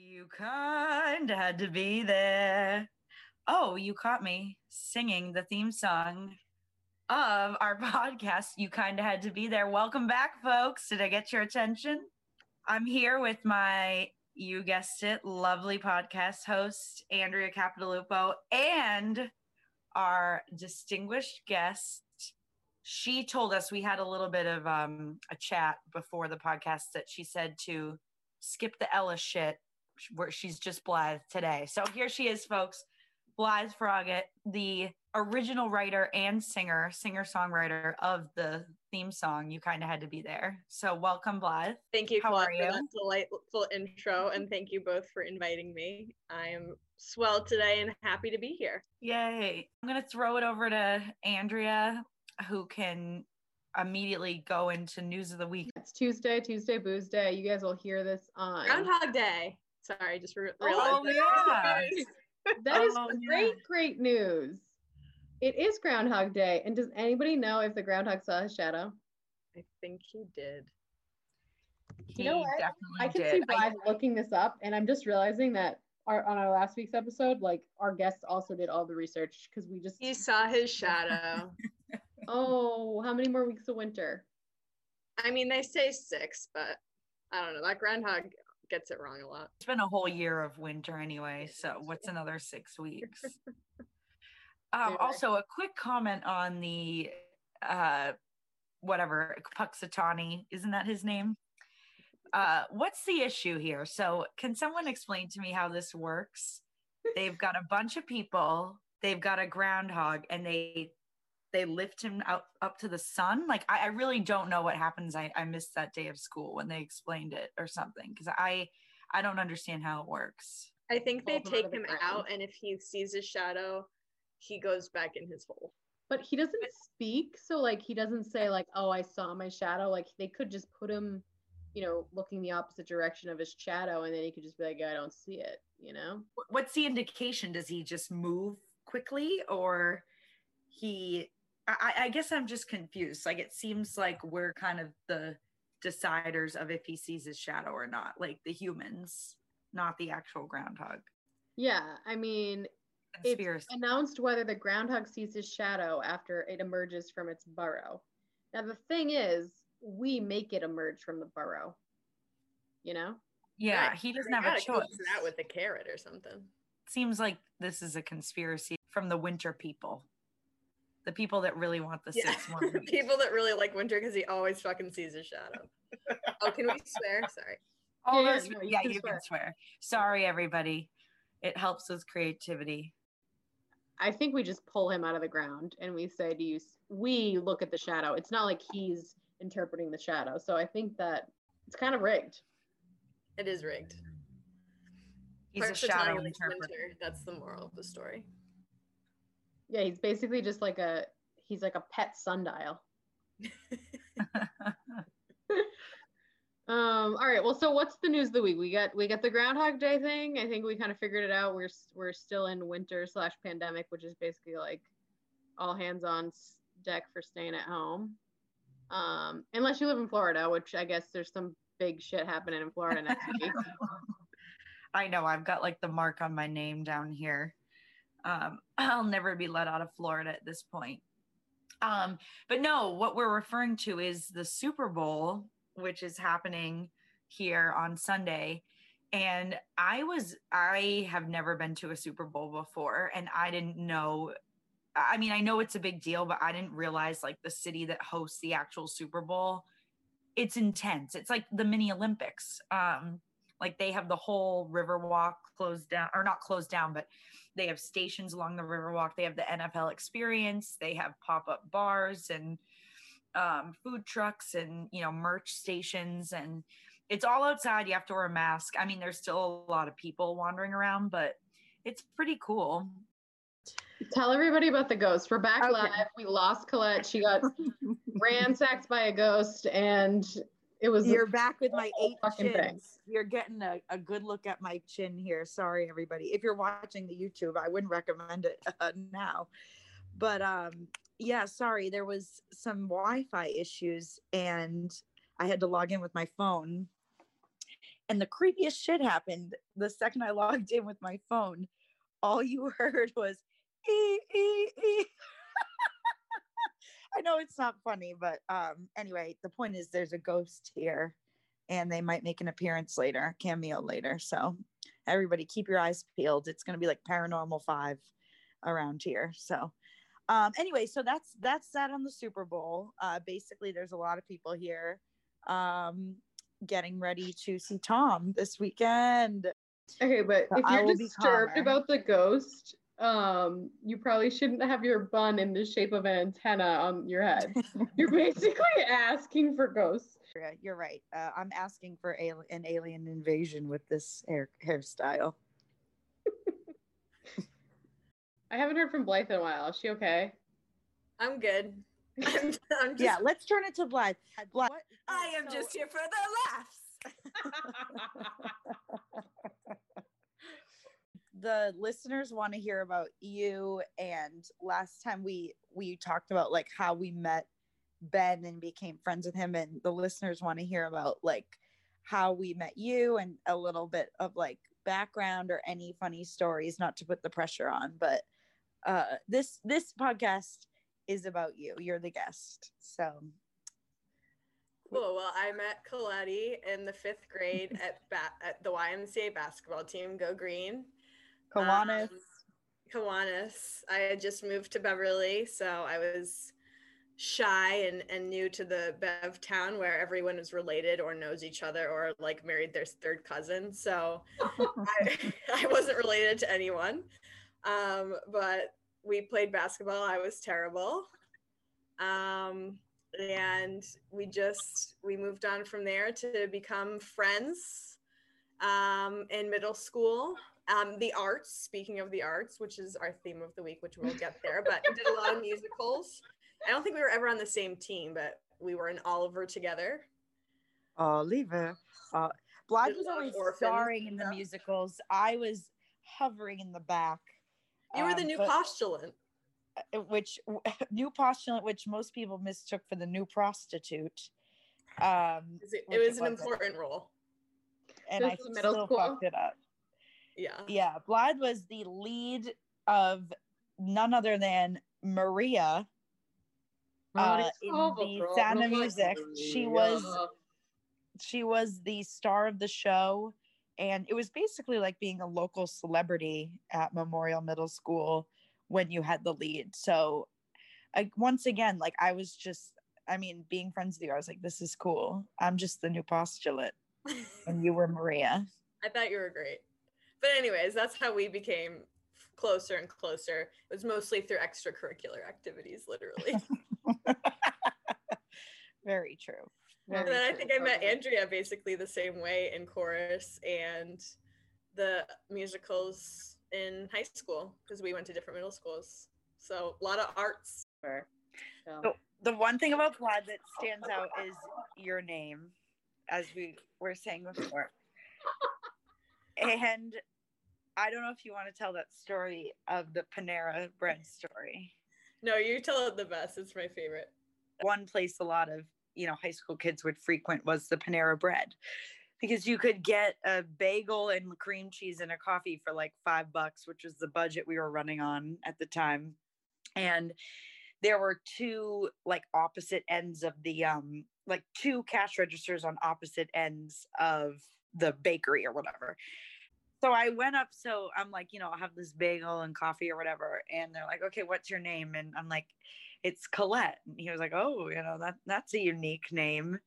You kind of had to be there. Oh, you caught me singing the theme song of our podcast. You kind of had to be there. Welcome back, folks. Did I get your attention? I'm here with my, you guessed it, lovely podcast host, Andrea Capitalupo, and our distinguished guest. She told us we had a little bit of um, a chat before the podcast that she said to skip the Ella shit where she's just Blythe today. So here she is, folks. Blythe Froggatt, the original writer and singer, singer songwriter of the theme song. You kind of had to be there. So welcome, Blythe. Thank you, How Claude, are for you? that delightful intro, and thank you both for inviting me. I am swell today and happy to be here. Yay. I'm going to throw it over to Andrea, who can immediately go into news of the week. It's Tuesday, Tuesday Booze Day. You guys will hear this on. Groundhog Day. Sorry, just re- Oh, that. yeah. That is Oh, yeah. great, great news. It is Groundhog Day. And does anybody know if the groundhog saw his shadow? I think he did. He know what? I can did. see I- Blythe looking this up, and I'm just realizing that our, on our last week's episode, like our guests also did all the research because we just. He saw his shadow. Oh, how many more weeks of winter? I mean, they say six, but I don't know. That groundhog gets it wrong a lot. it's been a whole year of winter anyway so what's another six weeks? Um, also a quick comment on the uh whatever Punxsutawney isn't that his name? Uh what's the issue here? So can someone explain to me how this works? They've got a bunch of people they've got a groundhog and they they lift him out up to the sun like i, I really don't know what happens I, I missed that day of school when they explained it or something because i i don't understand how it works I think they Pulled him take of him out, and if he sees his shadow, he goes back in his hole. But he doesn't speak, so like he doesn't say like, "Oh, I saw my shadow." Like they could just put him, you know, looking the opposite direction of his shadow, and then he could just be like, "I don't see it," you know. What's the indication does he just move quickly or he I, I I guess i'm just confused like it seems like we're kind of the deciders of if he sees his shadow or not like the humans not the actual groundhog Yeah, I mean, it's announced whether the groundhog sees his shadow after it emerges from its burrow. Now the thing is, we make it emerge from the burrow. You know? yeah Right. he doesn't They have a gotta coax choice it out with a carrot or something. seems like this is a conspiracy from the winter people the people that really want the Yeah. six more weeks. People that really like winter because he always fucking sees his shadow. oh, can we swear? Sorry. Oh, Yeah, yeah, no, you yeah, can you swear. can swear. Sorry, everybody. It helps with creativity. I think we just pull him out of the ground and we say, "Do you?" We look at the shadow. It's not like he's interpreting the shadow. So I think that it's kind of rigged. It is rigged. He's a shadow interpreter. That's the moral of the story. Yeah, he's basically just like a he's like a pet sundial. Um, all right. Well, so what's the news of the week? We got we got the Groundhog Day thing. I think we kind of figured it out. We're we're still in winter slash pandemic, which is basically like all hands on deck for staying at home. Um, unless you live in Florida, which I guess there's some big shit happening in Florida next week. I know. I've got like the mark on my name down here. Um, I'll never be let out of Florida at this point. Um, but no, what we're referring to is the Super Bowl, which is happening here on Sunday. And I was, I have never been to a Super Bowl before, and I didn't know. I mean, I know it's a big deal, but I didn't realize like the city that hosts the actual Super Bowl. It's intense. It's like the mini Olympics. Um, like they have the whole Riverwalk closed down, or not closed down, but they have stations along the Riverwalk. They have the NFL experience. They have pop up bars and um, food trucks and you know merch stations, and it's all outside. You have to wear a mask. I mean, there's still a lot of people wandering around, but it's pretty cool. Tell everybody about the ghost. We're back Okay. live. We lost Colette. She got ransacked by a ghost, and it was You're back with my eight fucking thing. You're getting a, a good look at my chin here. Sorry, everybody. If you're watching the YouTube, I wouldn't recommend it uh, now. But um, yeah, sorry. There was some Wi-Fi issues, and I had to log in with my phone. And the creepiest shit happened the second I logged in with my phone. All you heard was ee, ee, ee. I know it's not funny, but um, anyway, the point is there's a ghost here and they might make an appearance later, cameo later. So everybody keep your eyes peeled. It's gonna be like paranormal five around here. So um anyway, so that's that's that on the Super Bowl. Uh basically there's a lot of people here um getting ready to see Tom this weekend. Okay, but So if you're disturbed calmer. about the ghost, um, you probably shouldn't have your bun in the shape of an antenna on your head. You're basically asking for ghosts. Yeah, You're right. Uh, I'm asking for al- an alien invasion with this hair hairstyle. I haven't heard from Blythe in a while. Is she okay? I'm good. I'm, I'm just, yeah, let's turn it to Blythe. Blythe. I am so- just here for the laughs. The listeners want to hear about you and last time we we talked about like how we met ben and became friends with him and the listeners want to hear about like how we met you and a little bit of like background or any funny stories not to put the pressure on but uh this this podcast is about you you're the guest so Cool. Well, I met Coletti in the fifth grade at ba- at the YMCA basketball team. Go Green. Kiwanis. Um, Kiwanis. I had just moved to Beverly, so I was shy and, and new to the Bev town where everyone is related or knows each other or like married their third cousin. So I, I wasn't related to anyone. Um, but we played basketball. I was terrible. Um, and we just we moved on from there to become friends um, in middle school. Um, the arts, speaking of the arts, which is our theme of the week, which we'll get there, but did a lot of musicals. I don't think we were ever on the same team, but we were in Oliver together. Oliver. Uh, Blythe Did a was lot always starring in the stuff. musicals. I was hovering in the back. You were the um, new but- postulant. uh, which new postulant, which most people mistook for the new prostitute. Um, It, which it it was an important role. and I This was middle still school? fucked it up. Yeah. Yeah, Blythe was the lead of none other than Maria uh, in the Sound of Music. She was she was the star of the show and it was basically like being a local celebrity at memorial middle school when you had the lead so like once again like i was just i mean being friends with you i was like this is cool i'm just the new postulate and you were maria I thought you were great. But anyways, that's how we became closer and closer. It was mostly through extracurricular activities, literally. very true and Very then I think I met Andrea basically the same way in chorus and the musicals in high school because we went to different middle schools. So a lot of arts. Sure. So- So the one thing about Vlad that stands out is your name, as we were saying before. And I don't know if you want to tell that story of the Panera bread story. No, you tell it the best. It's my favorite. One place a lot of you know high school kids would frequent was the Panera bread because you could get a bagel and cream cheese and a coffee for like five bucks, which was the budget we were running on at the time. And there were two like opposite ends of the um like two cash registers on opposite ends of the bakery or whatever. So I went up, so I'm like, you know, I'll have this bagel and coffee or whatever. And they're like, okay, what's your name? And I'm like, it's Colette. And he was like, oh, you know, that that's a unique name.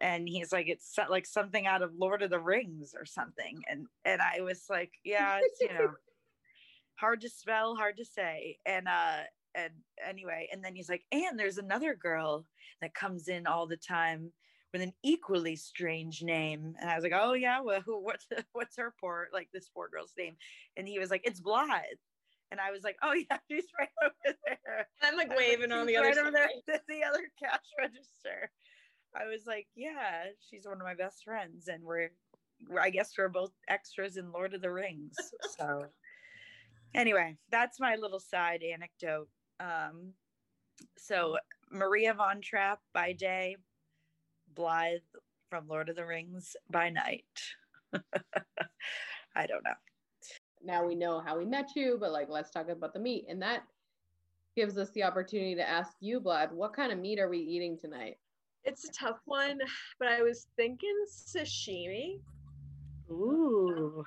And he's like, it's like something out of Lord of the Rings or something. And and I was like, yeah, it's you know, hard to spell, hard to say. And uh and anyway, and then he's like, and there's another girl that comes in all the time with an equally strange name. And I was like, oh yeah, well, who, what's what's her poor like this poor girl's name? And he was like, it's Blythe. And I was like, oh yeah, she's right over there. And I'm like waving on the She's other right over there the other cash register. I was like, yeah, she's one of my best friends, and we're, we're I guess we're both extras in Lord of the Rings. So anyway, that's my little side anecdote. Um, so Maria Von Trapp by day, Blythe from Lord of the Rings by night. I don't know. Now we know how we met you, but like let's talk about the meat. And that gives us the opportunity to ask you, Blood, what kind of meat are we eating tonight? It's a tough one, but I was thinking sashimi. Ooh.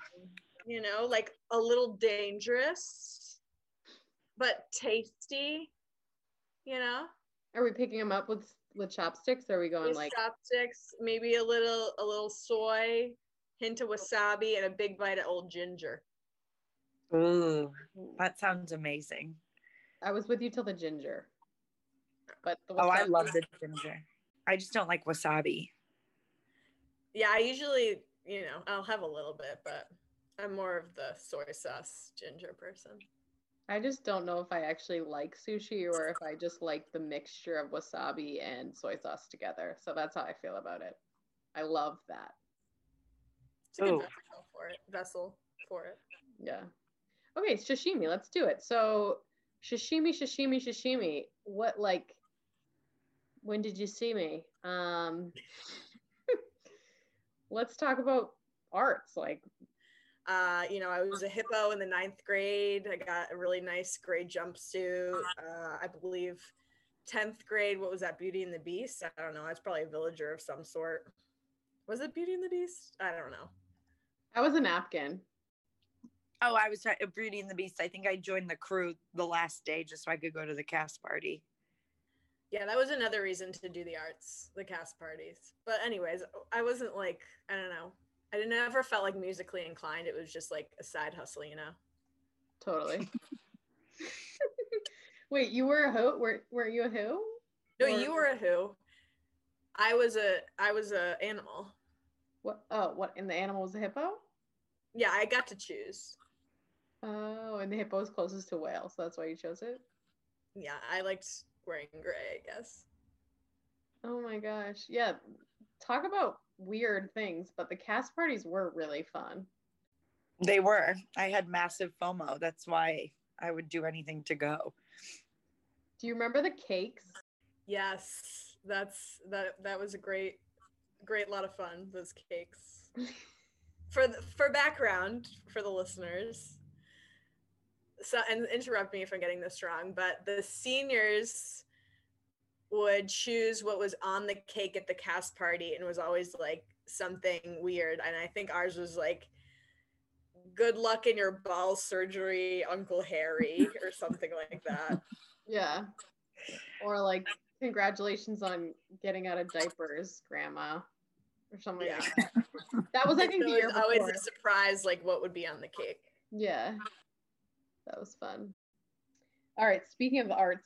You know, like a little dangerous, but tasty. You know, Are we picking them up with with chopsticks? Or are we going with like chopsticks, maybe a little, a little soy, hint of wasabi, and a big bite of old ginger. Ooh. That sounds amazing. I was with you till the ginger. But the Oh, I love the ginger. I just don't like wasabi. Yeah, I usually, you know, I'll have a little bit, but I'm more of the soy sauce ginger person. I just don't know if I actually like sushi or if I just like the mixture of wasabi and soy sauce together. So that's how I feel about it. I love that. It's a good Ooh. vessel for it. Vessel for it. Yeah. Okay, sashimi. Let's do it. So, sashimi, sashimi, sashimi. What like? When did you see me? Um, let's talk about arts. Like, Uh, you know, I was a hippo in the ninth grade. I got a really nice gray jumpsuit. Uh, I believe 10th grade, what was that, Beauty and the Beast? I don't know. I was probably a villager of some sort. Was it Beauty and the Beast? I don't know. I was a napkin. Oh, I was trying Beauty and the Beast. I think I joined the crew the last day just so I could go to the cast party. Yeah, that was another reason to do the arts, the cast parties. But anyways, I wasn't like, I don't know. I didn't felt like musically inclined. It was just like a side hustle, you know. Totally. Wait, you were a who? Were Were you a who? No, Or- you were a who. I was a I was a animal. What? Oh, what? And the animal was a hippo. Yeah, I got to choose. Oh, and the hippo is closest to whale, so that's why you chose it. Yeah, I liked wearing gray, I guess. Oh my gosh. Yeah. Talk about weird things, but the cast parties were really fun. They were. I had massive FOMO. That's why I would do anything to go. Do you remember the cakes? Yes, that's that that was a great great lot of fun those cakes. for the, for background for the listeners. So and interrupt me if I'm getting this wrong, but the seniors would choose what was on the cake at the cast party and was always like something weird and I think ours was like good luck in your ball surgery uncle harry or something like that Yeah. Or like, congratulations on getting out of diapers, grandma. Or something Yeah. like that. That was, I think, the year it's always a surprise like what would be on the cake Yeah. That was fun. All right. Speaking of arts,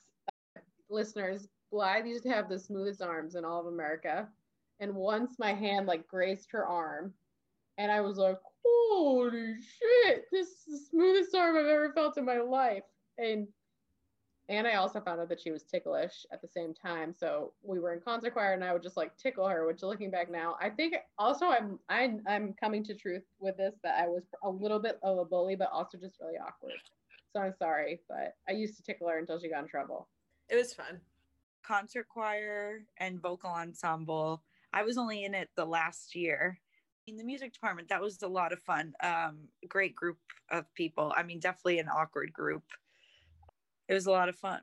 uh, listeners, Blythe used to have the smoothest arms in all of America. And once my hand like graced her arm, and I was like, holy shit, this is the smoothest arm I've ever felt in my life. And and I also found out that she was ticklish at the same time. So we were in concert choir and I would just like tickle her, which looking back now, I think also I'm I, I'm coming to truth with this that I was a little bit of a bully, but also just really awkward. So I'm sorry, but I used to tickle her until she got in trouble. it was fun Concert choir and vocal ensemble. I was only in it the last year. In the music department, that was a lot of fun. Um, great group of people. I mean, definitely an awkward group. It was a lot of fun.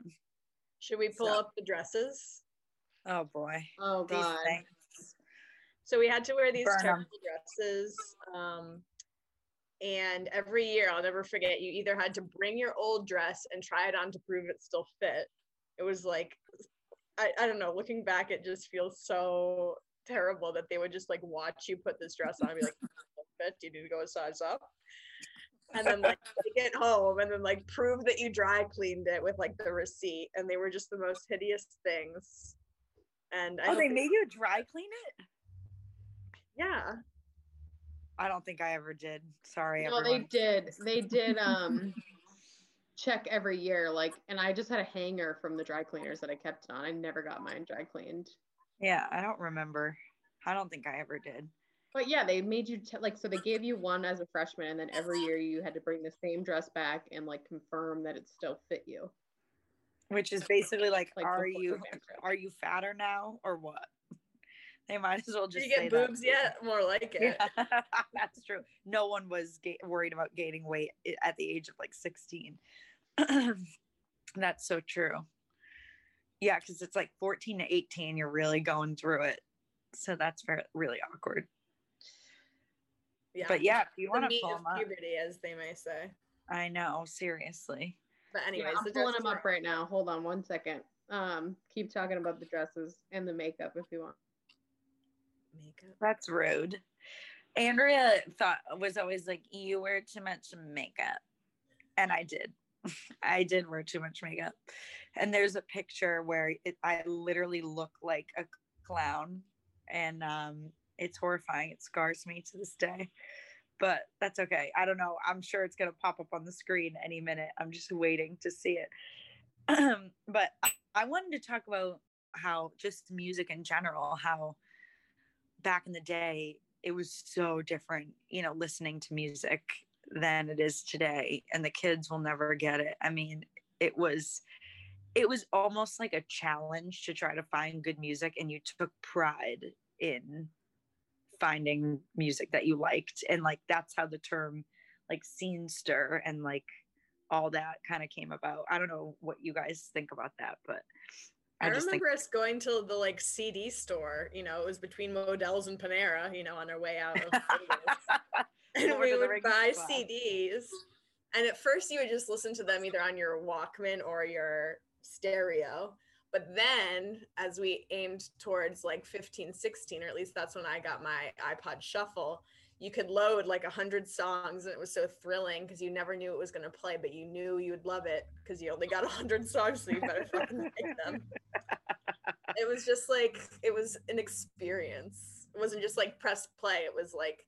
should we pull So- up the dresses Oh boy. Oh god. So we had to wear these Burn terrible dresses. Um, and every year, I'll never forget, you either had to bring your old dress and try it on to prove it still fit. It was like, I, I don't know, looking back, it just feels so terrible that they would just like watch you put this dress on and be like, fit? Do you need to go a size up? And then like take it home and then like prove that you dry cleaned it with like the receipt. And they were just the most hideous things. And I Oh, don't they made you dry clean it? yeah. I don't think I ever did. Sorry, No, they did. They did um check every year. Like, and I just had a hanger from the dry cleaners that I kept it on. I never got mine dry cleaned. Yeah, I don't remember. I don't think I ever did. But yeah, they made you t- like so they gave you one as a freshman, and then every year you had to bring the same dress back and like confirm that it still fit you. Which is basically like, Like are you the band trip. are you fatter now or what? They might as well just you get say boobs that. yet? More like it. Yeah, that's true. No one was ga- worried about gaining weight at the age of like 16. that's so true. Yeah, because it's like 14 to 18, you're really going through it. So that's very really awkward. Yeah. But yeah, if you want to meat pull them up, puberty, as they may say. I know, seriously. But Yeah, anyways, I'm the pulling them up right now. Hold on one second. Um, keep talking about the dresses and the makeup if you want. Makeup. That's rude. Andrea thought was always like, you wear too much makeup. And I did. I did wear too much makeup. And there's a picture where it, I literally look like a clown. And um, it's horrifying. It scars me to this day. But that's okay. I don't know. I'm sure it's going to pop up on the screen any minute. I'm just waiting to see it. but I- I wanted to talk about how just music in general, how back in the day it was so different you know listening to music than it is today and the kids will never get it. I mean it was it was almost like a challenge to try to find good music and you took pride in finding music that you liked and like that's how the term like scenester and like all that kind of came about. I don't know what you guys think about that but I, i, just think remember us going to the like CD store. You know, it was between Modell's and Panera. You know, on our way out. Of Vegas. and we would buy. CDs. And at first, you would just listen to them either on your Walkman or your stereo. But then, as we aimed towards like 15, 16, or at least that's when I got my iPod Shuffle, you could load like a hundred songs, and it was so thrilling because you never knew it was going to play, but you knew you would love it because you only got a hundred songs, so you better fucking like them. It was just like it was an experience. It wasn't just like press play. It was like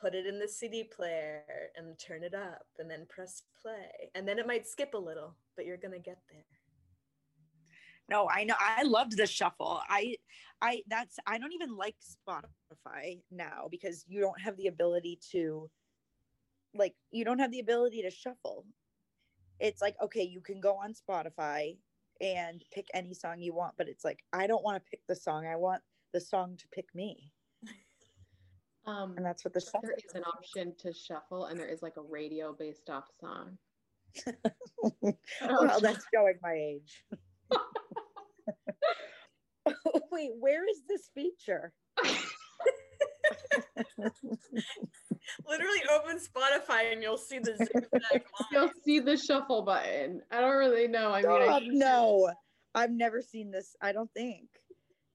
put it in the CD player and turn it up and then press play. And then it might skip a little, but you're going to get there. No, I know. I loved the shuffle. I, I that's I don't even like Spotify now because you don't have the ability to, like, you don't have the ability to shuffle. It's like okay, you can go on Spotify and pick any song you want, but it's like I don't want to pick the song. I want the song to pick me, Um, and that's what the shuffle. there is an option to shuffle, and there is like a radio based off song. well, that's showing my age. Wait, where is this feature? Literally open Spotify and you'll see the zigzag You'll see the shuffle button. I don't really know. I mean, I Stop, think- no, I've never seen this. I don't think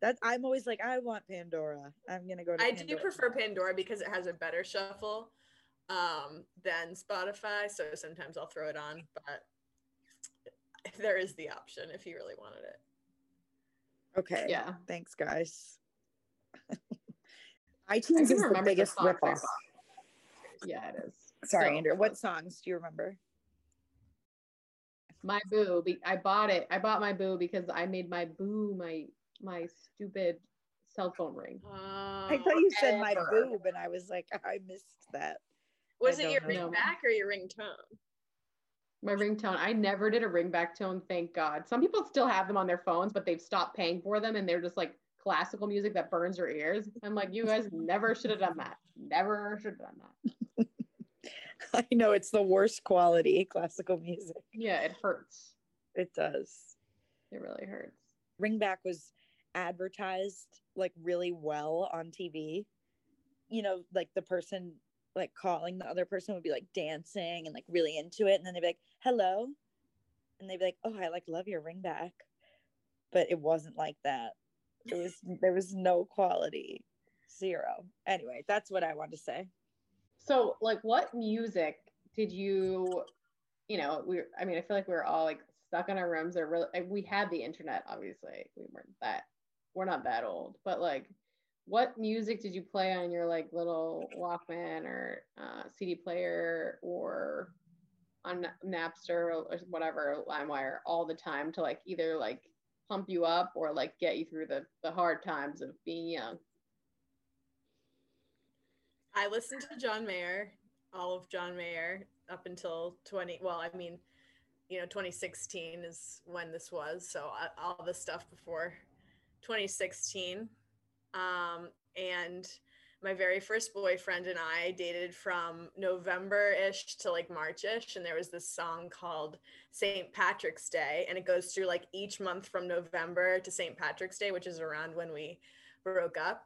that I'm always like, I want Pandora. I'm gonna go to. I do Pandora. prefer Pandora because it has a better shuffle um, than Spotify. So sometimes I'll throw it on, but there is the option if you really wanted it. Okay. yeah. Thanks, guys. I iTunes can is the remember the biggest songs ripoff. Yeah, it is. Sorry, So Andrew. What songs do you remember? My boo. I bought it. I bought my boo because I made my boo my my stupid cell phone ring. Oh, I thought you said my ever. boob, and I was like, I missed that. Was I it your don't know. ringback or your ringtone? My ringtone. I never did a ringback tone, thank God. Some people still have them on their phones, but they've stopped paying for them and they're just like classical music that burns your ears. I'm like, you guys never should have done that. Never should have done that. I know it's the worst quality classical music. Yeah, it hurts. It does. It really hurts. Ringback was advertised like really well on TV. You know, like the person like calling the other person would be like dancing and like really into it, and then they'd be like, "Hello," and they'd be like, "Oh, I like love your ring back but it wasn't like that. It was there was no quality, zero. Anyway, that's what I wanted to say. So, like, what music did you, you know, we, I mean, I feel like we were all like stuck in our rooms or really, we had the internet, obviously. We weren't that, we're not that old, but like, what music did you play on your like little Walkman or uh, CD player or on Napster or whatever, LimeWire all the time to like either like pump you up or like get you through the, the hard times of being young? I listened to John Mayer, all of John Mayer up until 20. Well, I mean, you know, 2016 is when this was. So all the stuff before 2016. Um, and my very first boyfriend and I dated from November ish to like March ish. And there was this song called St. Patrick's Day. And it goes through like each month from November to St. Patrick's Day, which is around when we broke up.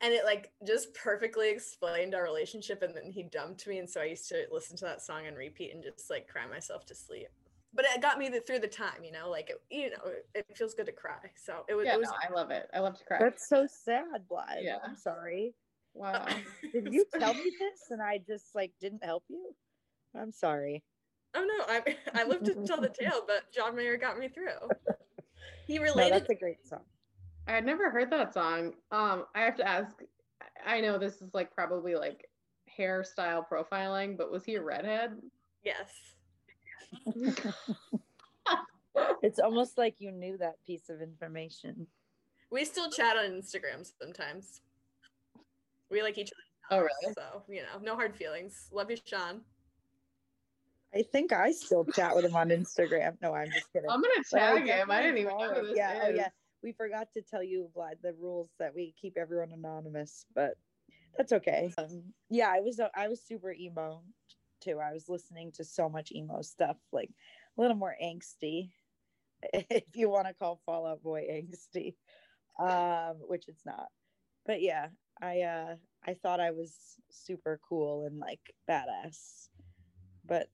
And it like just perfectly explained our relationship. And then he dumped me. And so I used to listen to that song and repeat and just like cry myself to sleep. But it got me the, through the time, you know, like, it, you know, it, it feels good to cry. So it was, Yeah, it was no, I love it. I love to cry. That's so sad, Blythe. Yeah. I'm sorry. wow. Did you tell me this and I just like didn't help you? I'm sorry. Oh no, I I lived to tell the tale, but John Mayer got me through. He No, related. that's a great song. I had never heard that song. Um, I have to ask. I know this is like probably like hairstyle profiling, but was he a redhead? yes. It's almost like you knew that piece of information. We still chat on Instagram sometimes. We like each other. Oh, really? So, you know, no hard feelings. Love you, Sean. I think I still chat with him on Instagram. No, I'm just kidding. I'm gonna But I tag him. I didn't definitely even know who this yeah, oh is. yeah. We forgot to tell you, Vlad, the rules that we keep everyone anonymous, but that's okay. Um, yeah, I was I was super emo too. I was listening to so much emo stuff, like a little more angsty, if you want to call Fall Out Boy angsty, um, which it's not. But yeah, I uh, I thought I was super cool and like badass, but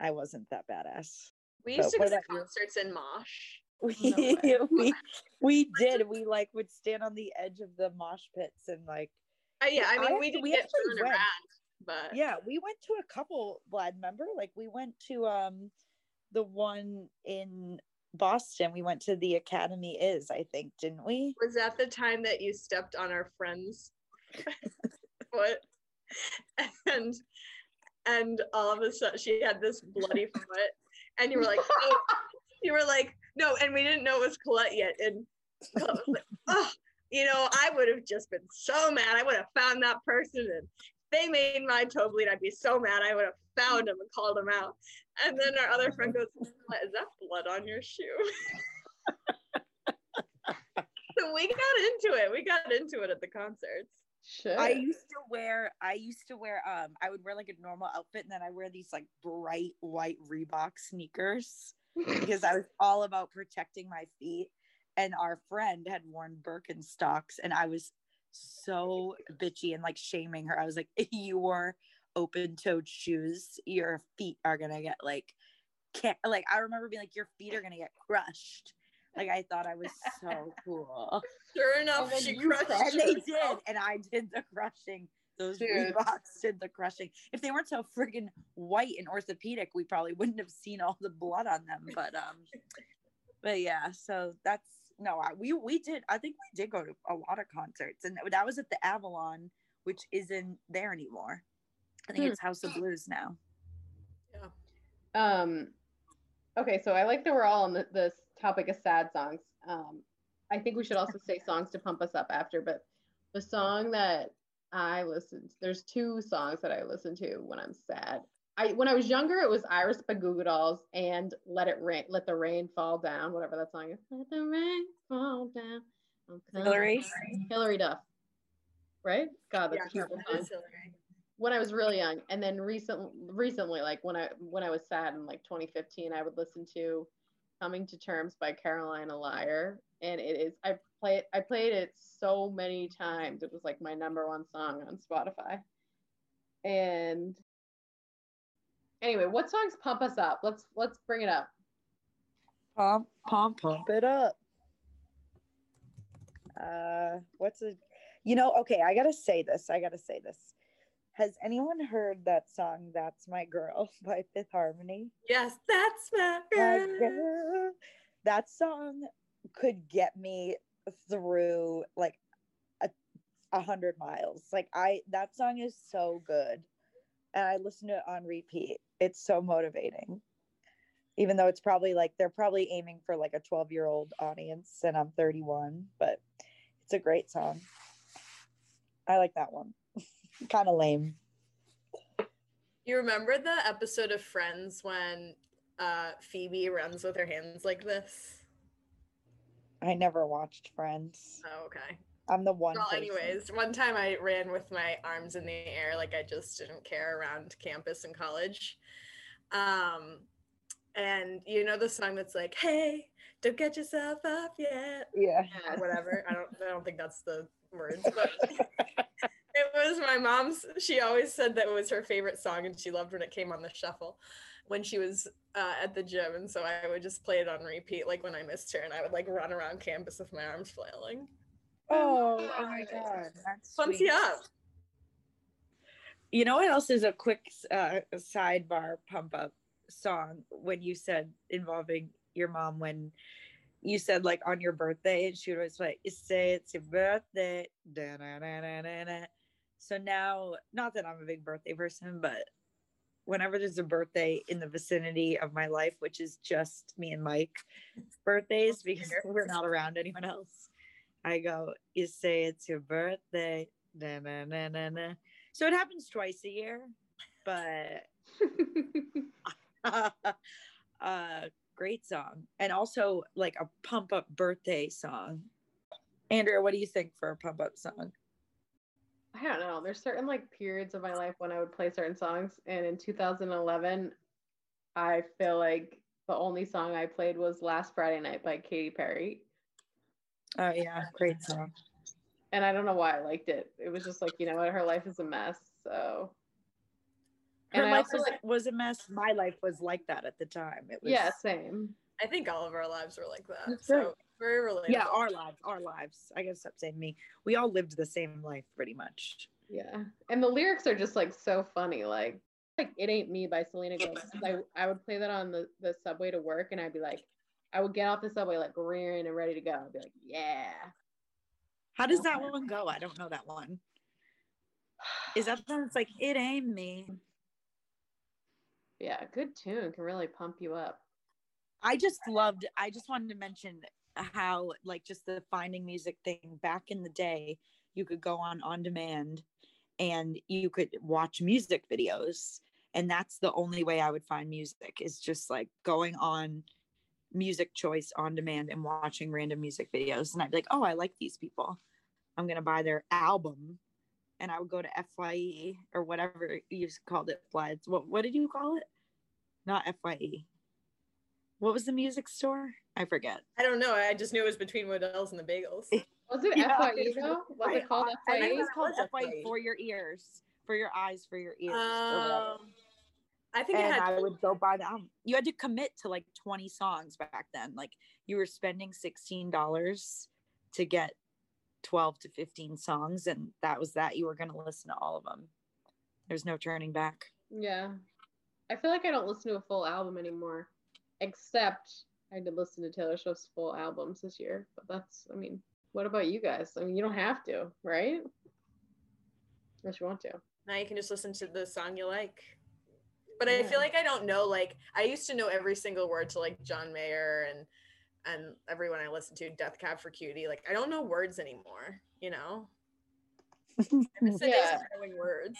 I wasn't that badass. We used So to go to you? concerts in Mosh. We No we we did. We like would stand on the edge of the mosh pits and like Uh, yeah, I I mean, we actually- didn't we get actually thrown went. around, but yeah, we went to a couple Vlad remember? Like we went to um the one in Boston. We went to the Academy is, I think, didn't we? was that the time that you stepped on our friend's foot? And and all of a sudden she had this bloody foot, and you were like, oh, you were like, no, and we didn't know it was Colette yet, and Colette was like, oh, you know, I would have just been so mad. I would have found that person, and they made my toe bleed. I'd be so mad. I would have found him and called him out. And then our other friend goes, "Is that blood on your shoe?" so we got into it. We got into it at the concerts. Shit. I used to wear I used to wear um I would wear like a normal outfit and then I wear these like bright white Reebok sneakers because I was all about protecting my feet and our friend had worn Birkenstocks and I was so bitchy and like shaming her. I was like if you wore open-toed shoes, your feet are to get like can't like I remember being like your feet are to get crushed. Like I thought I was so cool. Sure enough, And she crushed. And they did, and I did the crushing. Those Dude. Reeboks did the crushing. If they weren't so friggin' white and orthopedic, we probably wouldn't have seen all the blood on them. But um, but yeah. So that's no, I, we we did. I think we did go to a lot of concerts, and that was at the Avalon, which isn't there anymore. I think Hmm. it's House of Blues now. Yeah. Um, okay, so I like that we're all on the, this topic of sad songs. Um, I think we should also say songs to pump us up after, but the song that I listened, there's two songs that I listen to when I'm sad. I when I was younger, it was Iris by Goo Goo Dolls and Let It Rain, Let the Rain Fall Down, whatever that song is. Let the rain fall down. I'm. Hilary? Hilary Duff. Right? God, that's Yeah, terrible that song when I was really young, and then recently, recently, like when I when I was sad in like 2015, I would listen to "Coming to Terms" by Carolina Liar, and it is I play it I played it so many times. It was like my number one song on Spotify. And anyway, what songs pump us up? Let's let's bring it up. Pump, pump, pump it up. Uh, what's a, you know? Okay, I gotta say this. I gotta say this. Has anyone heard that song "That's My Girl" by Fifth Harmony? Yes, that's my My girl. girl. That song could get me through like a, a hundred miles. Like I, that song is so good, and I listen to it on repeat. It's so motivating even though it's probably like they're probably aiming for like a 12 year old audience and i'm 31 but it's a great song i like that one kind of lame You remember the episode of Friends when uh, Phoebe runs with her hands like this? i never watched friends Oh, okay. I'm the one. Well, person. anyways, one time I ran with my arms in the air, like I just didn't care around campus and college. Um, and you know the song that's like, "Hey, don't get yourself up yet," Yeah. or whatever. I don't, I don't think that's the words, but it was my mom's. She always said that it was her favorite song, and she loved when it came on the shuffle when she was uh, at the gym, and so I would just play it on repeat, like when I missed her, and I would like run around campus with my arms flailing. Oh, oh my god, that's Pumps sweet. you up. You know what else is a quick uh, sidebar pump up song when you said involving your mom when you said like on your birthday and she would always like say it's your birthday. da-na-na-na-na-na." So now, not that I'm a big birthday person, but whenever there's a birthday in the vicinity of my life, which is just me and Mike birthdays because we're not around anyone else, I go, you say it's your birthday. da-na-na-na-na." So it happens twice a year, but uh great song and also like a pump up birthday song andrea what do you think for a pump up song I don't know. There's certain like periods of my life when I would play certain songs, and in 2011, I feel like the only song I played was "Last Friday Night" by Katy Perry, oh yeah great song and I don't know why I liked it. It was just like you know what, her life is a mess, so. her And life was, like, was a mess my life was like that at the time it was yeah, same. I think all of our lives were like that. That's So right. very relatable. yeah our lives our lives i guess stop saying me we all lived the same life pretty much Yeah, and the lyrics are just like so funny. Like, like "It Ain't Me" by Selena Gomez. I I would play that on the the subway to work, and I'd be like, I would get off the subway like rearing and ready to go. I'd be like, yeah. how does that one go i don't know that one is that the one that's like it ain't me Yeah, good tune can really pump you up. I just loved I just wanted to mention how like just the finding music thing back in the day you could go on on demand and you could watch music videos and that's the only way I would find music is just like going on music choice on demand and watching random music videos and I'd be like oh I like these people I'm going to buy their album and I would go to FYE or whatever you called it Flies what what did you call it not FYE what was the music store? I forget. I don't know. I just knew it was between Modell's and the Bagels. Was it Yeah. FYE though? Was it called I think it FYE? was called FYE FYE. for your ears, for your eyes, for your ears. or. Um, I think it and had. I would go buy the album. You had to commit to like 20 songs back then. Like you were spending $16 to get 12 to 15 songs, and that was that. You were going to listen to all of them. There's no turning back. Yeah. I feel like I don't listen to a full album anymore, except I did listen to Taylor Swift's full albums this year. But that's, I mean, what about you guys? I mean, you don't have to, right? Unless you want to. now you can just listen to the song you like. But I feel like I don't know. Like I used to know every single word to like John Mayer and and everyone I listened to, Death Cab for Cutie. Like I don't know words anymore. You know. I miss the Yeah. knowing words.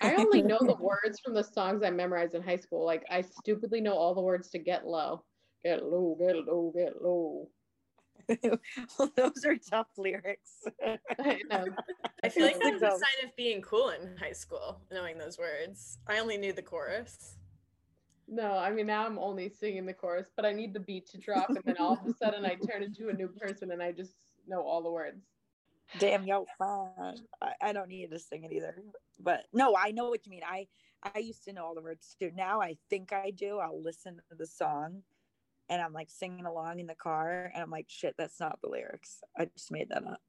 I only know the words from the songs I memorized in high school. Like I stupidly know all the words to Get Low. Get low, get low, get low. well, those are tough lyrics. I know. I feel like Yeah. that's a sign of being cool in high school, knowing those words. I only knew the chorus. No, I mean now I'm only singing the chorus, but I need the beat to drop, and then all of a sudden I turn into a new person and I just know all the words. Damn yo fun. I, I don't need to sing it either. But no, I know what you mean. I I used to know all the words too. Now I think I do. I'll listen to the song and I'm like singing along in the car and I'm like, shit, that's not the lyrics. I just made that up.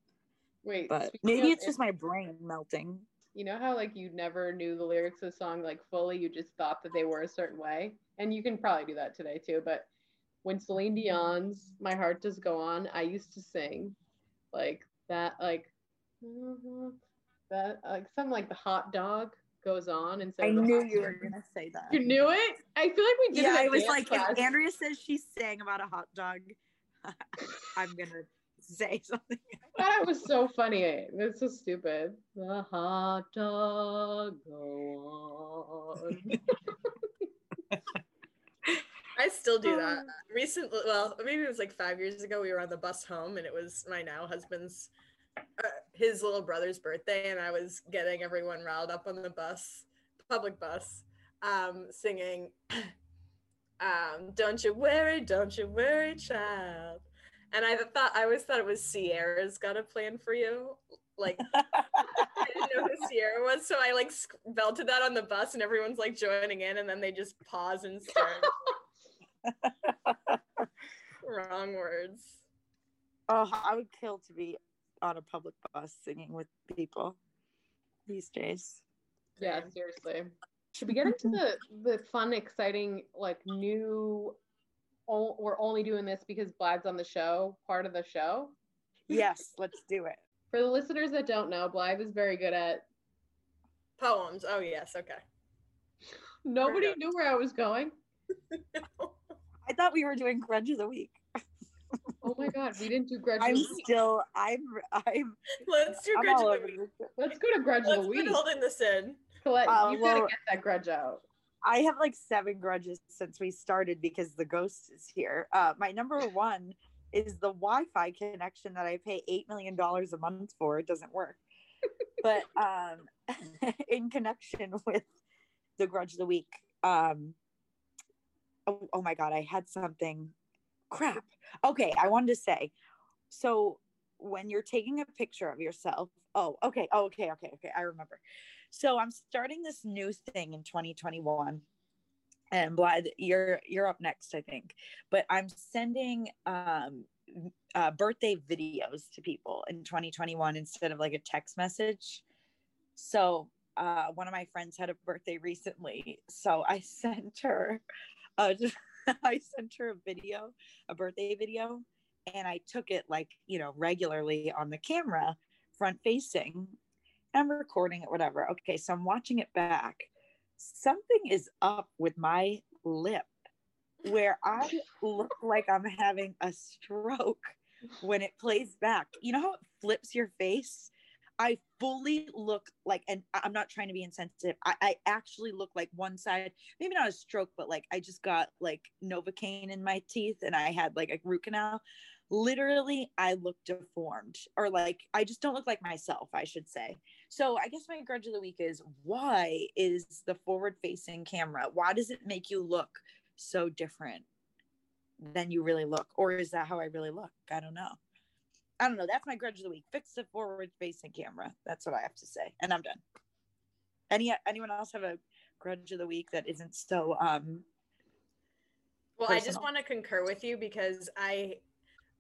Wait, But maybe it's just my brain melting. You know how like you never knew the lyrics of a song like fully, you just thought that they were a certain way, and you can probably do that today too. But when Celine Dion's "My Heart Does Go On," I used to sing like that, like that, like something like the hot dog goes on instead I knew you were gonna say that. You knew it. I feel like we did. yeah, it I was like, class. if Andrea says she sang about a hot dog, I'm gonna say something. that was so funny. It's so stupid. The hot dog go on. I still do that. Um, Recently, well, maybe it was like five years ago. We were on the bus home, and it was my now husband's uh, his little brother's birthday, and I was getting everyone riled up on the bus, public bus, um, singing, um, "Don't you worry, don't you worry, child." And I thought I always thought it was Sierra's got a plan for you, like I didn't know who Sierra was, so I like belted that on the bus, and everyone's like joining in, and then they just pause and stare. Wrong words. Oh, I would kill to be on a public bus singing with people these days. Yeah, seriously. Should we get into mm-hmm. the the fun, exciting, like new? o- We're only doing this because Blythe's on the show, part of the show. Yes, let's do it. For the listeners that don't know, Blythe is very good at. Poems. Oh yes. Okay. Nobody knew where I was going. I thought we were doing Grudge of the Week. Oh my god, we didn't do Grudge I'm Week. still, I'm, I'm, Let's do I'm Grudge of the Week. Let's go to Grudge of Let's the been Week. holding this in. Colette, Uh, you gotta get that grudge out. I have like seven grudges since we started because the ghost is here. Uh, my number one is the Wi-Fi connection that I pay eight million dollars a month for. It doesn't work. but um, in connection with the grudge of the week, um, oh, oh my god, I had something. Crap. Okay, I wanted to say. So when you're taking a picture of yourself, oh, okay, oh, okay, okay, okay, I remember. So I'm starting this new thing in 2021. And Blythe, you're you're up next, I think. But I'm sending um uh, birthday videos to people in 2021 instead of like a text message. So uh, one of my friends had a birthday recently, so I sent her, uh, I sent her a video, a birthday video, and I took it like you know regularly on the camera, front facing. I'm recording it, whatever. Okay, so I'm watching it back. Something is up with my lip where I look like I'm having a stroke when it plays back. You know how it flips your face? I fully look like, and I'm not trying to be insensitive. I, I actually look like one side, maybe not a stroke, but like I just got like Novocaine in my teeth and I had like a root canal. Literally, I look deformed, or like I just don't look like myself, I should say. So I guess my grudge of the week is why is the forward facing camera? Why does it make you look so different than you really look? Or is that how I really look? I don't know. I don't know. That's my grudge of the week. Fix the forward facing camera. That's what I have to say. And I'm done. Any anyone else have a grudge of the week that isn't so um Well, I just want to concur with you because I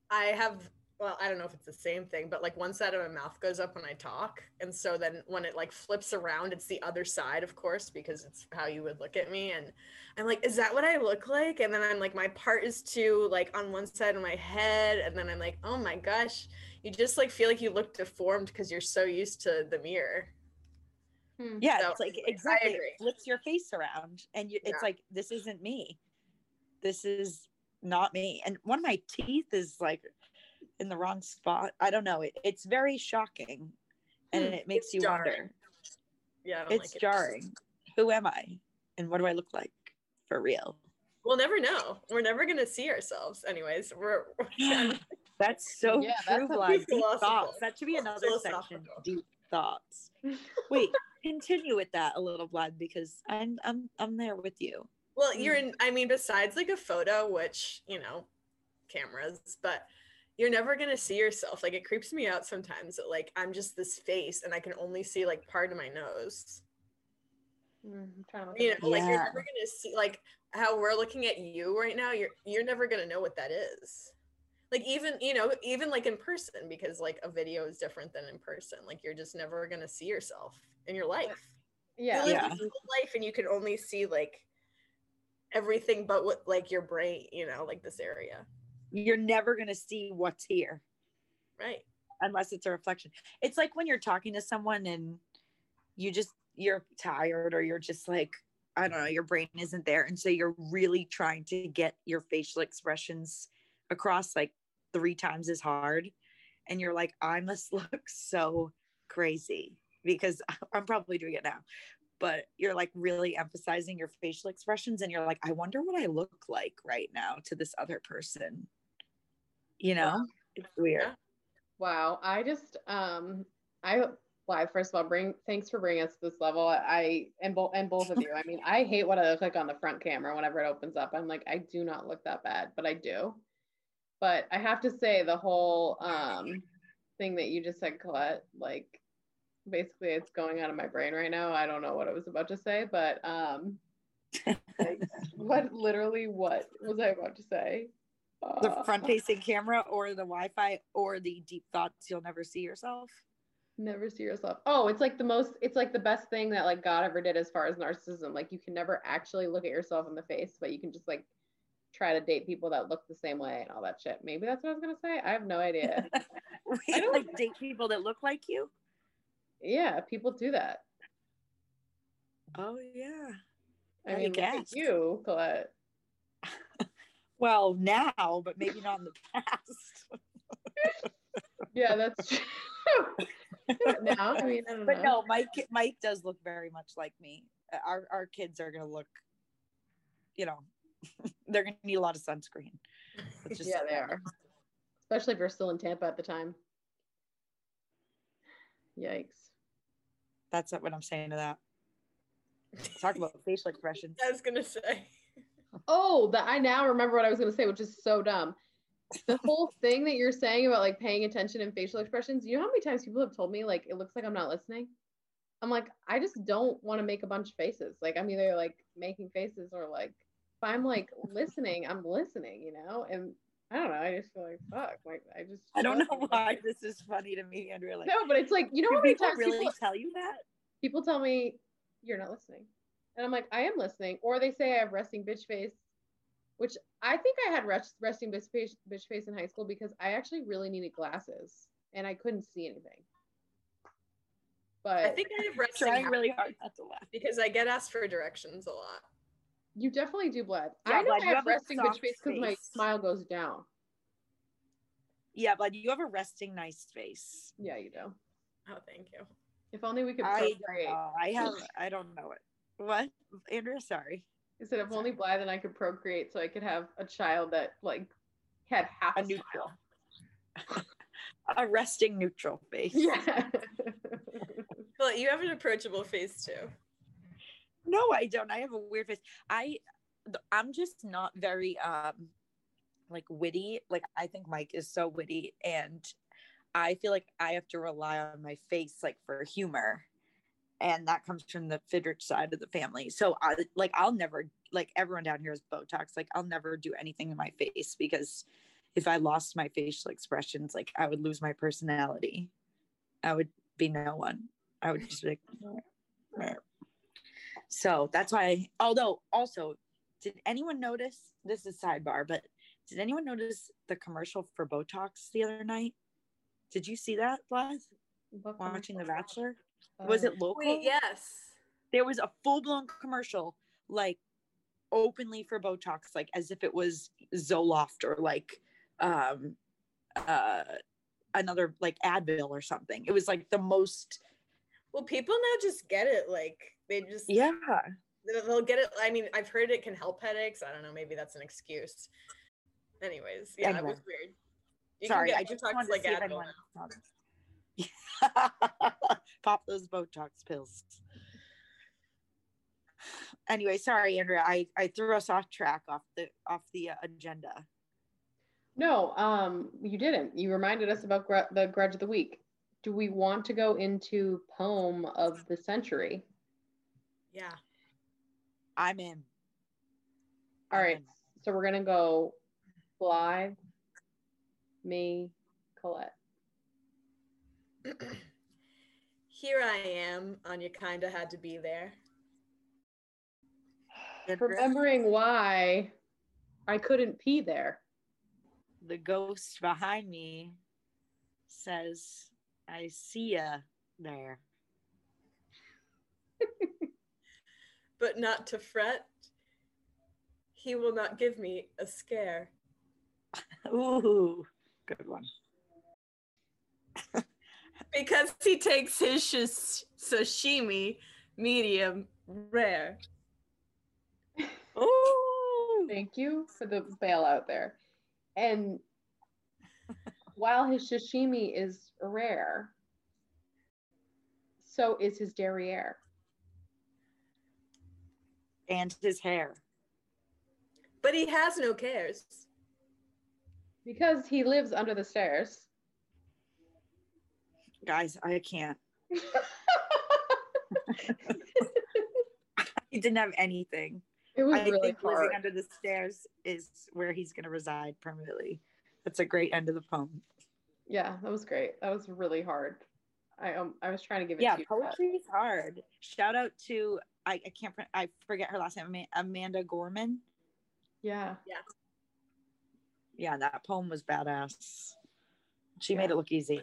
I have well, I don't know if it's the same thing, but like one side of my mouth goes up when I talk. And so then when it like flips around, it's the other side, of course, because it's how you would look at me. And I'm like, is that what I look like? And then I'm like, my part is too like on one side of my head. And then I'm like, oh my gosh, you just like feel like you look deformed because you're so used to the mirror. Hmm. yeah, So, it's like exactly it flips your face around and you, it's Yeah. like this isn't me. This is not me. And one of my teeth is like in the wrong spot. I don't know. It, it's very shocking and Hmm. it makes It's you jarring. wonder. Yeah, I don't It's like it. jarring. Who am I? And what do I look like for real? We'll never know. We're never gonna see ourselves. Anyways, we're That's so Yeah, true, that's Vlad. Deep thoughts. That should be another section. Deep thoughts. Wait, continue with that a little, Vlad, because I'm I'm I'm there with you. Well, you're in, I mean, besides like a photo, which, you know, cameras, but you're never going to see yourself. Like, it creeps me out sometimes that, like, I'm just this face and I can only see, like, part of my nose. Mm, I'm trying to You at know, like, you're never going to see, like, how we're looking at you right now. You're, you're never going to know what that is. Like, even, you know, even like in person, because, like, a video is different than in person. Like, you're just never going to see yourself in your life. yeah. you live Yeah. a full life and you can only see like everything but what like your brain you know like this area You're never gonna see what's here right unless it's a reflection. It's like when you're talking to someone and you just you're tired or you're just like I don't know, your brain isn't there, and so you're really trying to get your facial expressions across like three times as hard, and you're like, I must look so crazy because I'm probably doing it now. But you're like really emphasizing your facial expressions, and you're like, I wonder what I look like right now to this other person. You know, it's weird. Wow. I just um I why first of all, bring thanks for bringing us to this level. I and both and both of you. I mean, I hate what I look like on the front camera whenever it opens up. I'm like, I do not look that bad, but I do. But I have to say the whole um thing that you just said, Colette, like basically it's going out of my brain right now. I don't know what I was about to say, but um like, what literally what was I about to say? The Uh, front facing camera or the Wi Fi or the deep thoughts you'll never see yourself. Never see yourself. Oh, it's like the most, it's like the best thing that like God ever did as far as narcissism. Like you can never actually look at yourself in the face, but you can just like try to date people that look the same way and all that shit. Maybe that's what I was gonna say. I have no idea. We don't- like date people that look like you. yeah, people do that. Oh yeah. I I mean, guess. you, Colette. Well, now, but maybe not in the past. Yeah, that's true. now, I mean, I don't But know. no, Mike Mike does look very much like me. Uh, Our our kids are gonna look, you know, they're gonna need a lot of sunscreen. It's just- yeah, they are. Especially if you're still in Tampa at the time. Yikes. That's what I'm saying to that. Talk about facial expressions. I was gonna say. Oh, that I now remember what I was gonna say, which is so dumb. The whole thing that you're saying about like paying attention and facial expressions, you know how many times people have told me like it looks like I'm not listening? I'm like, I just don't want to make a bunch of faces. Like I'm either like making faces or like if I'm like listening, I'm listening, you know? And I don't know, I just feel like fuck. Like I just I don't know why this is funny to me, Andrea. Like, No, but it's like, you know how many times really people, tell you that? people tell me you're not listening and i'm like i am listening or they say i have resting bitch face which i think i had rest, resting bitch face, bitch face in high school because i actually really needed glasses and i couldn't see anything but I think I have resting Trying really hard not to laugh. because I get asked for directions a lot. you definitely do blood Yeah, i know Vlad, i have have resting bitch face because my smile goes down Yeah, but you have a resting nice face. yeah you do Oh, thank you. if only we could I don't procreate know. I have I don't know it. What? Andrea, sorry. i said if only blythe and i could procreate so i could have a child that like had half A a, neutral. A resting neutral face. yeah Well, you have an approachable face too. No, I don't. I have a weird face. I I'm just not very um like witty. Like I think Mike is so witty and I feel like I have to rely on my face like for humor. And that comes from the Fidrich side of the family. So I like I'll never like everyone down here is Botox. Like I'll never do anything in my face because if I lost my facial expressions, like I would lose my personality. I would be no one. I would just be like. So that's why, although also, did anyone notice this is sidebar, but did anyone notice the commercial for Botox the other night? Did you see that, Blythe? Watching The? Bachelor? Was Uh, it local? Wait, yes. There was a full blown commercial, like openly for Botox, like as if it was Zoloft or like um uh another like Advil or something. It was like the most Well, people now just get it. Like they just yeah. they'll get it. I mean, I've heard it can help headaches. I don't know. Maybe that's an excuse. Anyways, yeah, it Anyway. was weird. You Sorry, can I just wanted like to see if Advil noticed. Pop those Botox pills. Anyway, sorry, Andrea. I, I threw us off track off the off the uh, agenda. No, um, you didn't. You reminded us about gr- the grudge of the week. Do we want to go into poem of the century? Yeah. I'm in. All right, Um, so we're gonna go Blythe, me, Colette. Here I am Anya kinda had to be there. Remembering why I couldn't pee there. the ghost behind me says, "I see ya there." But not to fret. He will not give me a scare. Ooh, good one. Because he takes his shish- sashimi medium rare. Ooh, Thank you for the bailout there. And while his sashimi is rare, so is his derriere. And his hair. But he has no cares. Because he lives under the stairs. Guys, I can't. He didn't have anything. It was I really think hard. living under the stairs is where he's going to reside permanently. That's a great end of the poem. Yeah, that was great. That was really hard. I um I was trying to give it Yeah, to you. but- poetry is hard. Shout out to I, I can't pro- I forget her last name Amanda Gorman. Yeah. Yeah, that poem was badass. She made it look easy.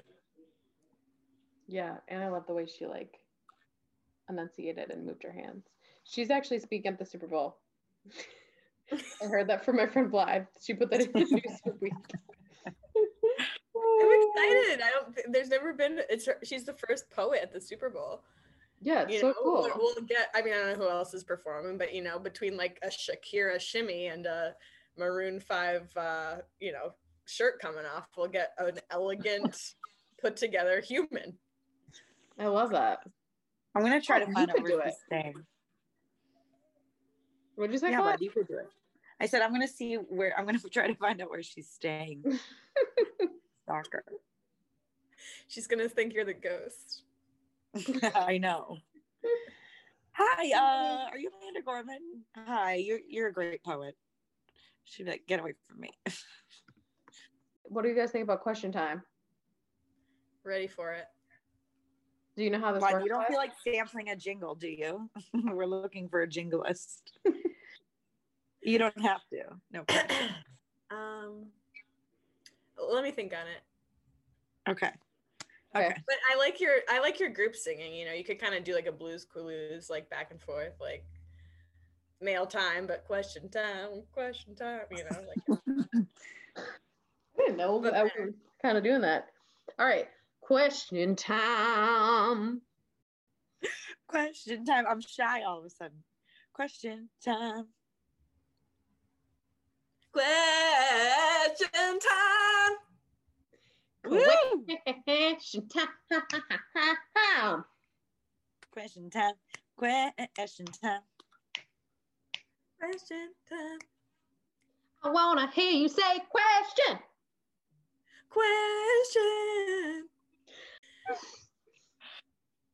Yeah, and I love the way she like enunciated and moved her hands. She's actually speaking at the Super Bowl. I heard that from my friend Blythe. She put that in the news for week. I'm excited. I don't. There's never been. It's her, she's the first poet at the Super Bowl. Yeah, it's You so know, cool. we'll, we'll get. I mean, I don't know who else is performing, but you know, between like a Shakira shimmy and a Maroon Five, uh, you know, shirt coming off, we'll get an elegant, put together human. I love that. I'm gonna try Oh, to find out could do where it. she's staying. What'd you say? Yeah, Claude? bud, you could do it. I said I'm gonna see where I'm gonna try to find out where she's staying. Stalker. She's gonna think you're the ghost. I know. Hi, uh, are you Amanda Gorman? Hi, you're you're a great poet. She'd be like, get away from me. What do you guys think about question time? Ready for it? Do you know how this Why works? you don't feel like sampling a jingle, do you? We're looking for a jinglist. you don't have to. No. um, let me think on it. Okay. Okay. Okay. But I like your I like your group singing. You know, you could kind of do like a blues clues, like back and forth, like mail time, but question time, question time. You know, like I didn't know But that we better. were kind of doing that. All right, question time. Question time. I'm shy all of a sudden. Question time. question time. Question time. Question time. Question time. Question time. I wanna hear you say question. Question.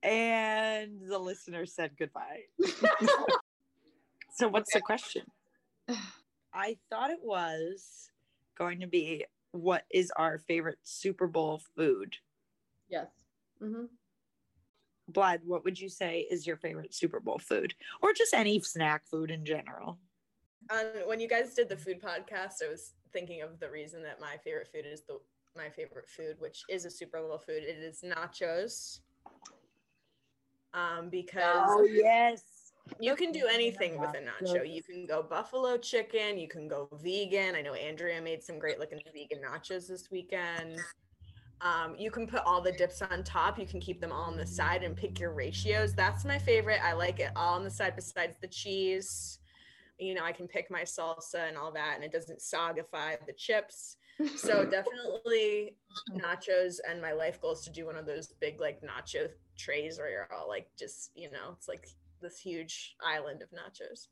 And the listener said goodbye. so, what's the question? I thought it was going to be what is our favorite Super Bowl food? Yes. Mm-hmm. Blythe, what would you say is your favorite Super Bowl food? Or just any snack food in general? Um, when you guys did the food podcast, I was thinking of the reason that my favorite food is the my favorite food, which is a Super Bowl food. It is nachos. Um, because oh yes. you can do anything with a nacho. You can go buffalo chicken, you can go vegan. I know Andrea made some great looking vegan nachos this weekend. Um, you can put all the dips on top. You can keep them all on the side and pick your ratios. That's my favorite. I like it all on the side besides the cheese. You know, I can pick my salsa and all that, and it doesn't sogify the chips. So definitely mm-hmm. nachos. And my life goal is to do one of those big like nacho trays where you're all like just you know, it's like this huge island of nachos.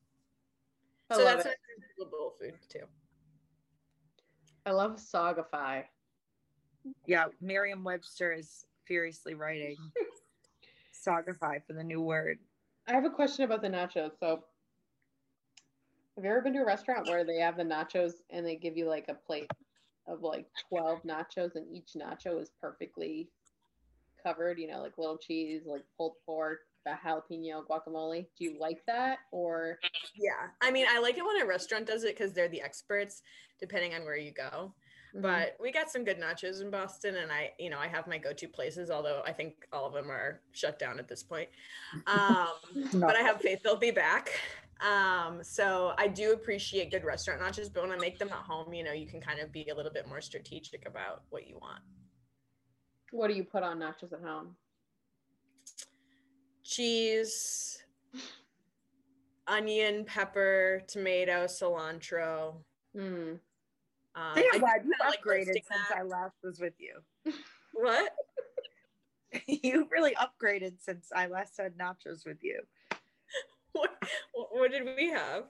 I so that's it. my favorite bowl food too. I love Sogify. Yeah, Merriam Webster is furiously writing Sogify for the new word. I have a question about the nachos. So, have you ever been to a restaurant where they have the nachos and they give you like a plate of like 12 nachos and each nacho is perfectly covered, you know, like little cheese, like pulled pork, the jalapeno, guacamole? Do you like that or Yeah, I mean, I like it when a restaurant does it because they're the experts, depending on where you go. Mhm. But we got some good nachos in Boston, and I, you know, I have my go-to places. Although I think all of them are shut down at this point. Um, but I have faith they'll be back. Um, so I do appreciate good restaurant nachos, but when I make them at home, you know, you can kind of be a little bit more strategic about what you want. what do you put on nachos at home? Cheese, onion, pepper, tomato, cilantro. Hmm. Um, Damn, I Blythe, you kinda like upgraded since that. I last was with you. What? you really upgraded since I last had nachos with you. What, what did we have?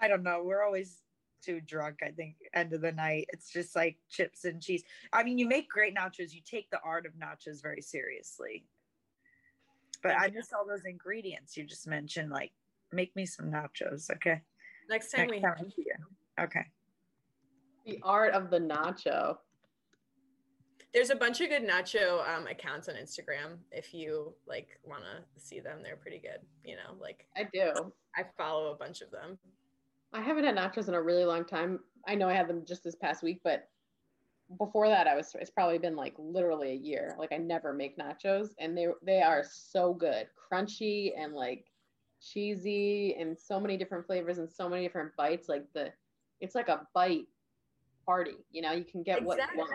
I don't know. We're always too drunk, I think, end of the night. It's just like chips and cheese. I mean, you make great nachos. You take the art of nachos very seriously. But I miss all those ingredients you just mentioned. Like, make me some nachos, okay? Next time Next we time I see you. Okay. The art of the nacho. There's a bunch of good nacho um, accounts on Instagram. If you like want to see them, they're pretty good. You know, like I do. I follow a bunch of them. I haven't had nachos in a really long time. I know I had them just this past week, but before that, I was. It's probably been like literally a year. Like I never make nachos, and they they are so good, crunchy and like cheesy, and so many different flavors and so many different bites. Like the, it's like a bite party. You know, you can get what you want.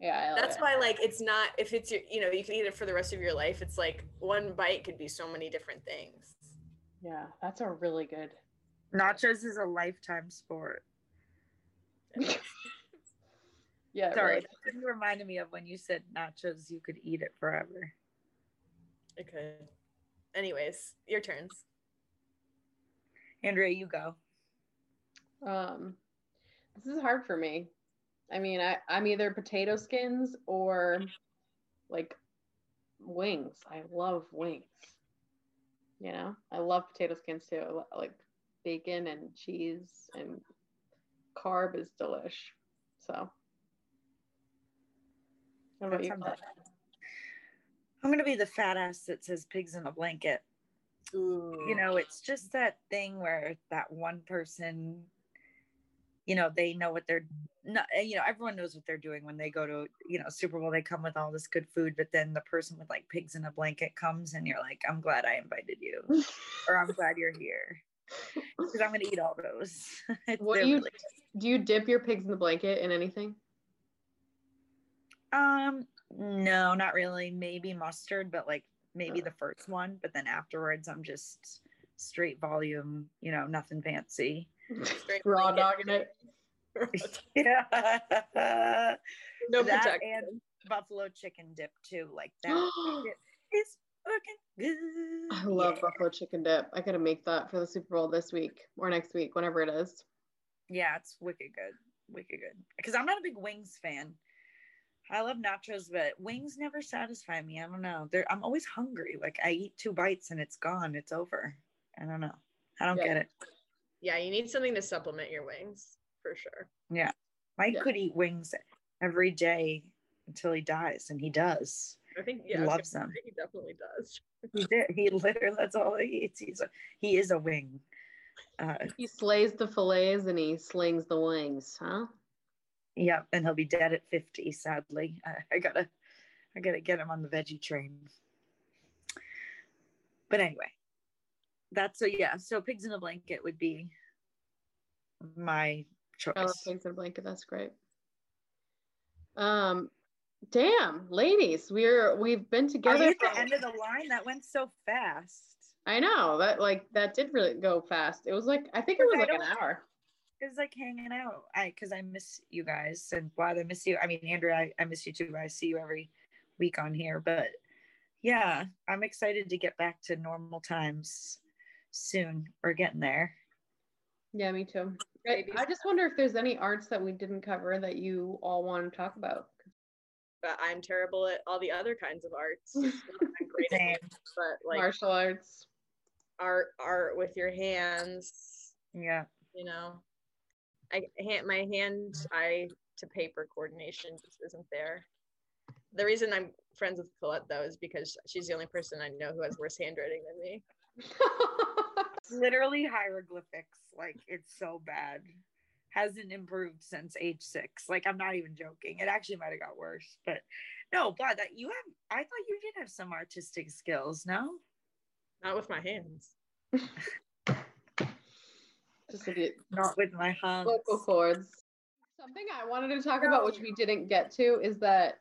Yeah, I love That's it. why, like, it's not if it's your, you know, you can eat it for the rest of your life. It's like one bite could be so many different things. Yeah, that's a really good. Nachos is a lifetime sport. Yeah, Sorry, really. you reminded me of when you said nachos, you could eat it forever. Okay. Anyways, your turns. Andrea, you go. Um, this is hard for me. I mean, I, I'm either potato skins or like wings. I love wings. You know, I love potato skins too. Lo- like bacon and cheese and carb is delish. So, what about you? I'm gonna be the fat ass that says pigs in a blanket. Ooh. You know, it's just that thing where that one person, you know, they know what they're not, you know, everyone knows what they're doing when they go to, you know, Super Bowl, they come with all this good food, but then the person with like pigs in a blanket comes and you're like, I'm glad I invited you, or I'm glad you're here. Because I'm gonna eat all those. What do you really- do? You dip your pigs in the blanket in anything? Um, no, not really. Maybe mustard, but like maybe Oh. the first one, but then afterwards I'm just straight volume, you know, nothing fancy. Raw blanket. dogging it. Yeah. no That protection. and buffalo chicken dip too. Like that is fucking good. I love yeah. buffalo chicken dip. I gotta make that for the Super Bowl this week or next week, whenever it is. Yeah, it's wicked good. Wicked good. Because I'm not a big wings fan. I love nachos, but wings never satisfy me. I don't know. They're, I'm always hungry. Like I eat two bites and it's gone. It's over. I don't know. I don't Yeah. get it. Yeah, you need something to supplement your wings for sure. Yeah. Mike Yeah. could eat wings every day until he dies, and he does. I think He yeah, I was loves them. He definitely does. He did. He literally that's all he eats. He's a he is a wing. Uh, He slays the fillets and he slings the wings, huh? yeah, and he'll be dead at fifty. Sadly, I, I gotta I gotta get him on the veggie train. But anyway, that's so yeah. So pigs in a blanket would be my choice. I love pigs in a blanket. That's great. Um, damn, ladies, we're we've been Are together. at the end of the line? That went so fast. I know that like that did really go fast. It was like I think it was I like an hour. It was like hanging out. I because I miss you guys and glad I miss you. I mean, Andrea, I, I miss you too. I see you every week on here, but yeah, I'm excited to get back to normal times soon. We're getting there. Yeah, me too. I, just wonder if there's any arts that we didn't cover that you all want to talk about. But I'm terrible at all the other kinds of arts. Not that I'm great at Same. but like Martial arts. art, art with your hands. Yeah. You know, I hand my hand eye to paper coordination just isn't there. The reason I'm friends with Colette though is because she's the only person I know who has worse handwriting than me. Literally hieroglyphics. Like it's so bad. Hasn't improved since age six. Like I'm not even joking. It actually might have got worse. But no, God, that you have I thought you did have some artistic skills, no? Not with my hands. just a bit Not with my hands. vocal cords. Something I wanted to talk about, which we didn't get to, is that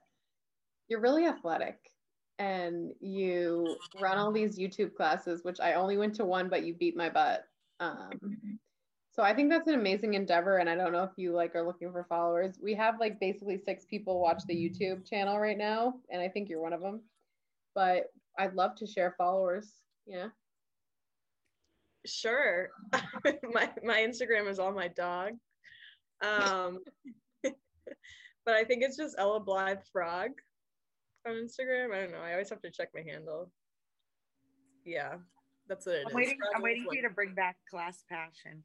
you're really athletic and you run all these YouTube classes, which I only went to one, but you beat my butt. Um, So I think that's an amazing endeavor. And I don't know if you like are looking for followers. We have like basically six people watch the YouTube channel right now. And I think you're one of them. But I'd love to share followers. Yeah. Sure. my my Instagram is all my dog. Um but I think it's just Ella Blythe Frog on Instagram. I don't know. I always have to check my handle. Yeah, that's what it I'm is. waiting, I'm waiting for you to bring back class passion.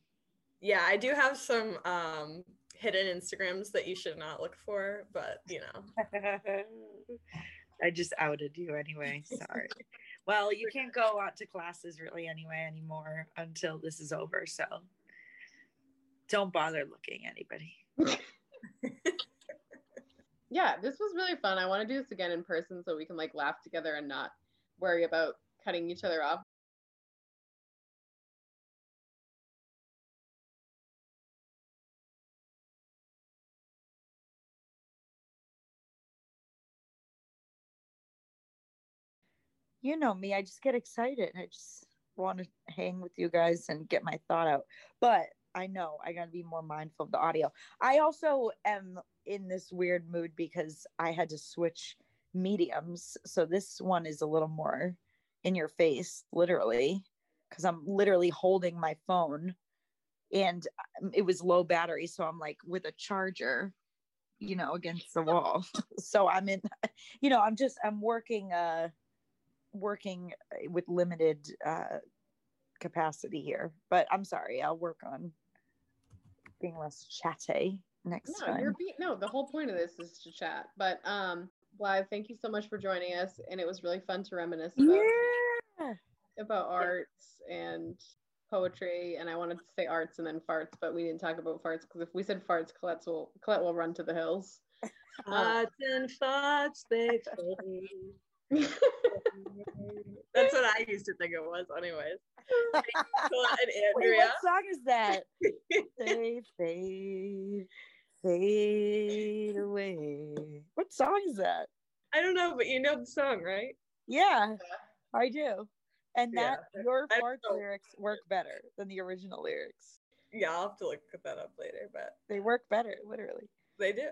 yeah i do have some um hidden instagrams that you should not look for but you know I just outed you anyway. Sorry. well, you can't go out to classes really anyway anymore until this is over. So don't bother looking anybody. Yeah, this was really fun. I want to do this again in person so we can like laugh together and not worry about cutting each other off. You know me, I just get excited. I just want to hang with you guys and get my thought out. But I know I got to be more mindful of the audio. I also am in this weird mood because I had to switch mediums. So this one is a little more in your face, literally, because I'm literally holding my phone and um, it was low battery. So I'm like with a charger, you know, against the wall. so I'm in, you know, I'm just, I'm working, uh, working uh, with limited uh, capacity here. But I'm sorry, I'll work on being less chatty next No, time. you're be- no. The whole point of this is to chat. But um, Blythe, thank you so much for joining us, and it was really fun to reminisce about Yeah. about arts and poetry. And I wanted to say arts and then farts, but we didn't talk about farts because if we said farts, Colette will Colette will run to the hills. Thoughts and thoughts they fade. That's what I used to think it was, anyways. And Wait, what song is that? they fade, fade away. What song is that? I don't know, but you know the song, right? Yeah, I do. And that Yeah, your fart lyrics work better than the original lyrics. Yeah, I'll have to look put that up later, but They work better, literally. they do.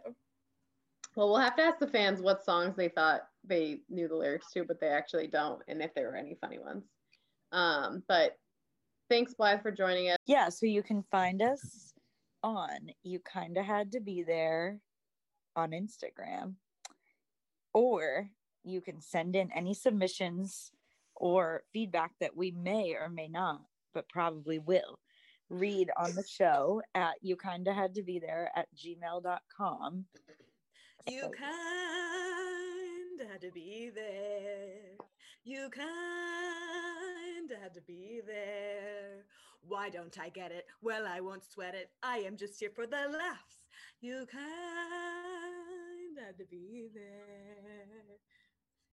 Well, we'll have to ask the fans what songs they thought they knew the lyrics to, but they actually don't, and if there were any funny ones. Um, but thanks, Blythe, for joining us. Yeah, so you can find us on You Kinda Had to Be There on Instagram. Or you can send in any submissions or feedback that we may or may not, but probably will read on the show at you kinda had to be there at gmail.com. You kind had to be there. You kind had to be there. Why don't I get it? Well, I won't sweat it. I am just here for the laughs. You kind had to be there.